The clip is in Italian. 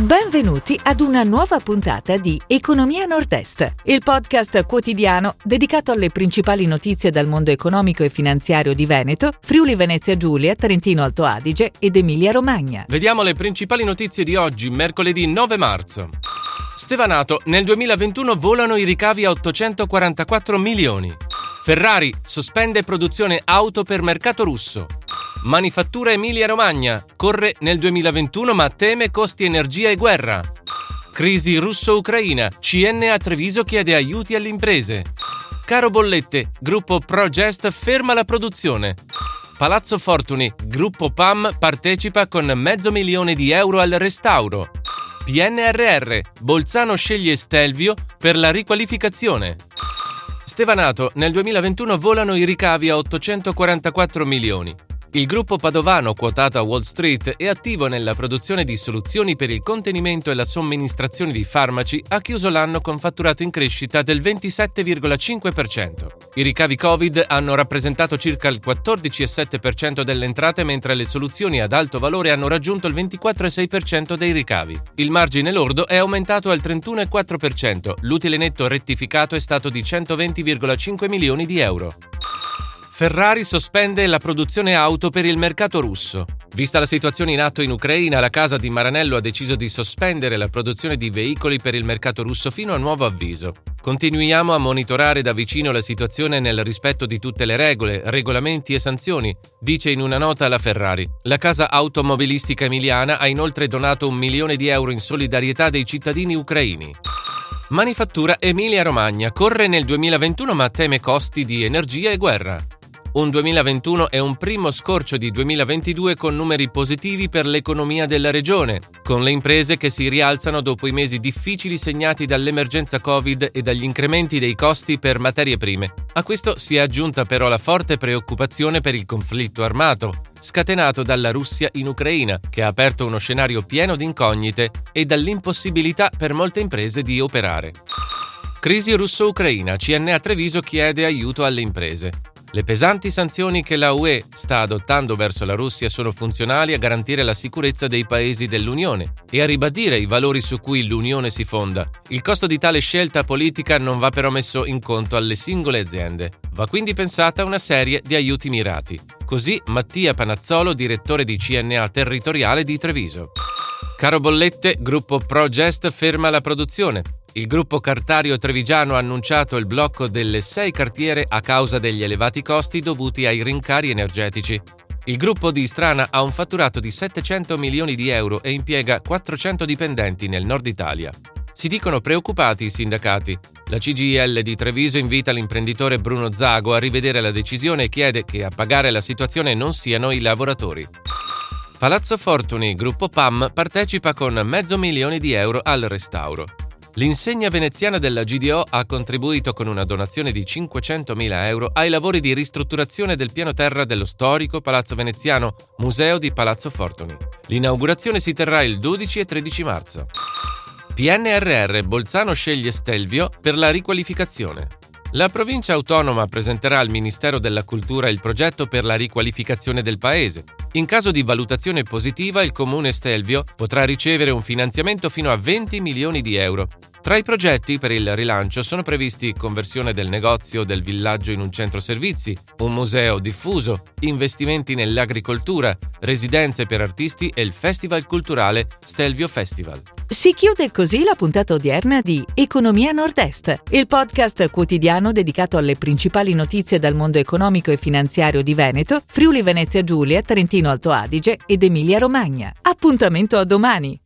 Benvenuti ad una nuova puntata di Economia Nord-Est, il podcast quotidiano dedicato alle principali notizie dal mondo economico e finanziario di Veneto, Friuli Venezia Giulia, Trentino Alto Adige ed Emilia Romagna. Vediamo le principali notizie di oggi, mercoledì 9 marzo. Stevanato, nel 2021 volano i ricavi a 844 milioni. Ferrari sospende produzione auto per mercato russo. Manifattura Emilia-Romagna corre nel 2021 ma teme costi energia e guerra. Crisi russo-ucraina. CN a Treviso chiede aiuti alle imprese. Caro Bollette, gruppo Progest ferma la produzione. Palazzo Fortuni, gruppo PAM partecipa con mezzo milione di euro al restauro. PNRR, Bolzano sceglie Stelvio per la riqualificazione. Stevanato, nel 2021 volano i ricavi a 844 milioni. Il gruppo padovano quotato a Wall Street è attivo nella produzione di soluzioni per il contenimento e la somministrazione di farmaci, ha chiuso l'anno con fatturato in crescita del 27,5%. I ricavi Covid hanno rappresentato circa il 14,7% delle entrate, mentre le soluzioni ad alto valore hanno raggiunto il 24,6% dei ricavi. Il margine lordo è aumentato al 31,4%, l'utile netto rettificato è stato di 120,5 milioni di euro. Ferrari sospende la produzione auto per il mercato russo. Vista la situazione in atto in Ucraina, la casa di Maranello ha deciso di sospendere la produzione di veicoli per il mercato russo fino a nuovo avviso. Continuiamo a monitorare da vicino la situazione nel rispetto di tutte le regole, regolamenti e sanzioni, dice in una nota la Ferrari. La casa automobilistica emiliana ha inoltre donato un milione di euro in solidarietà dei cittadini ucraini. Manifattura Emilia Romagna corre nel 2021 ma teme costi di energia e guerra. Un 2021 è un primo scorcio di 2022 con numeri positivi per l'economia della regione, con le imprese che si rialzano dopo i mesi difficili segnati dall'emergenza Covid e dagli incrementi dei costi per materie prime. A questo si è aggiunta però la forte preoccupazione per il conflitto armato, scatenato dalla Russia in Ucraina, che ha aperto uno scenario pieno di incognite e dall'impossibilità per molte imprese di operare. Crisi russo-ucraina. CNA Treviso chiede aiuto alle imprese. Le pesanti sanzioni che la UE sta adottando verso la Russia sono funzionali a garantire la sicurezza dei paesi dell'Unione e a ribadire i valori su cui l'Unione si fonda. Il costo di tale scelta politica non va però messo in conto alle singole aziende. Va quindi pensata una serie di aiuti mirati. Così Mattia Panazzolo, direttore di CNA territoriale di Treviso. Caro Bollette, gruppo Progest ferma la produzione. Il gruppo cartario trevigiano ha annunciato il blocco delle sei cartiere a causa degli elevati costi dovuti ai rincari energetici. Il gruppo di Strana ha un fatturato di 700 milioni di euro e impiega 400 dipendenti nel nord Italia. Si dicono preoccupati i sindacati. La CGIL di Treviso invita l'imprenditore Bruno Zago a rivedere la decisione e chiede che a pagare la situazione non siano i lavoratori. Palazzo Fortuni, gruppo PAM, partecipa con mezzo milione di euro al restauro. L'insegna veneziana della GDO ha contribuito con una donazione di 500.000 euro ai lavori di ristrutturazione del piano terra dello storico Palazzo Veneziano, Museo di Palazzo Fortuni. L'inaugurazione si terrà il 12 e 13 marzo. PNRR Bolzano sceglie Stelvio per la riqualificazione. La provincia autonoma presenterà al Ministero della Cultura il progetto per la riqualificazione del paese. In caso di valutazione positiva, il comune Stelvio potrà ricevere un finanziamento fino a 20 milioni di euro. Tra i progetti per il rilancio sono previsti conversione del negozio del villaggio in un centro servizi, un museo diffuso, investimenti nell'agricoltura, residenze per artisti e il festival culturale Stelvio Festival. Si chiude così la puntata odierna di Economia Nord-Est, il podcast quotidiano dedicato alle principali notizie dal mondo economico e finanziario di Veneto, Friuli Venezia Giulia, Trentino Alto Adige ed Emilia Romagna. Appuntamento a domani!